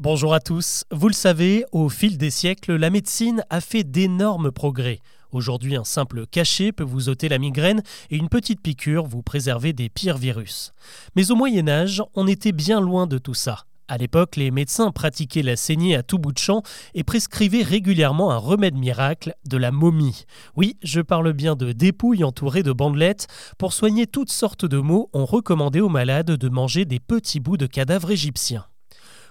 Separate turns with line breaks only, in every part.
Bonjour à tous. Vous le savez, au fil des siècles, la médecine a fait d'énormes progrès. Aujourd'hui, un simple cachet peut vous ôter la migraine et une petite piqûre vous préserver des pires virus. Mais au Moyen Âge, on était bien loin de tout ça. À l'époque, les médecins pratiquaient la saignée à tout bout de champ et prescrivaient régulièrement un remède miracle, de la momie. Oui, je parle bien de dépouilles entourées de bandelettes. Pour soigner toutes sortes de maux, on recommandait aux malades de manger des petits bouts de cadavres égyptiens.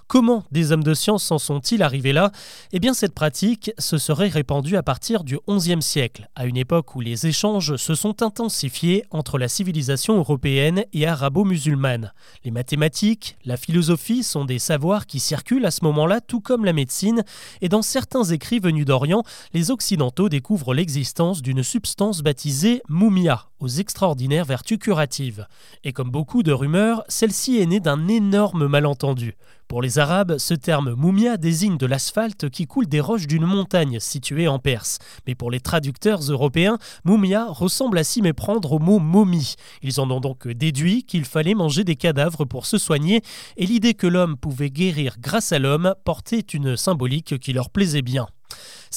Comment des hommes de science s'en sont-ils arrivés là? Eh bien, cette pratique se serait répandue à partir du XIe siècle, à une époque où les échanges se sont intensifiés entre la civilisation européenne et arabo-musulmane. Les mathématiques, la philosophie sont des savoirs qui circulent à ce moment-là, tout comme la médecine, et dans certains écrits venus d'Orient, les Occidentaux découvrent l'existence d'une substance baptisée mumia, aux extraordinaires vertus curatives. Et comme beaucoup de rumeurs, celle-ci est née d'un énorme malentendu. Pour les Arabes, ce terme moumia désigne de l'asphalte qui coule des roches d'une montagne située en Perse. Mais pour les traducteurs européens, moumia ressemble à s'y méprendre au mot momie. Ils en ont donc déduit qu'il fallait manger des cadavres pour se soigner, et l'idée que l'homme pouvait guérir grâce à l'homme portait une symbolique qui leur plaisait bien.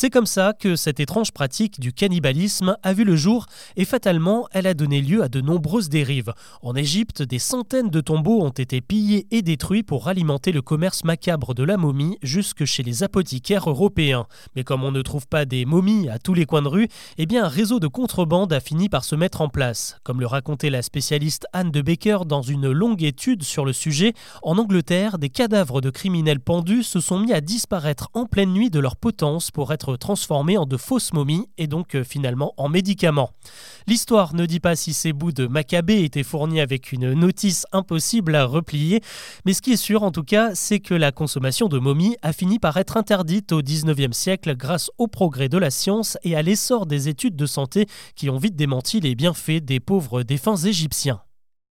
C'est comme ça que cette étrange pratique du cannibalisme a vu le jour et fatalement elle a donné lieu à de nombreuses dérives. En Égypte, des centaines de tombeaux ont été pillés et détruits pour alimenter le commerce macabre de la momie jusque chez les apothicaires européens. Mais comme on ne trouve pas des momies à tous les coins de rue, eh bien un réseau de contrebande a fini par se mettre en place. Comme le racontait la spécialiste Anne de Baker dans une longue étude sur le sujet, en Angleterre, des cadavres de criminels pendus se sont mis à disparaître en pleine nuit de leur potence pour être transformés en de fausses momies et donc euh, finalement en médicaments. L'histoire ne dit pas si ces bouts de Maccabée étaient fournis avec une notice impossible à replier, mais ce qui est sûr en tout cas, c'est que la consommation de momies a fini par être interdite au 19e siècle grâce au progrès de la science et à l'essor des études de santé qui ont vite démenti les bienfaits des pauvres défunts égyptiens.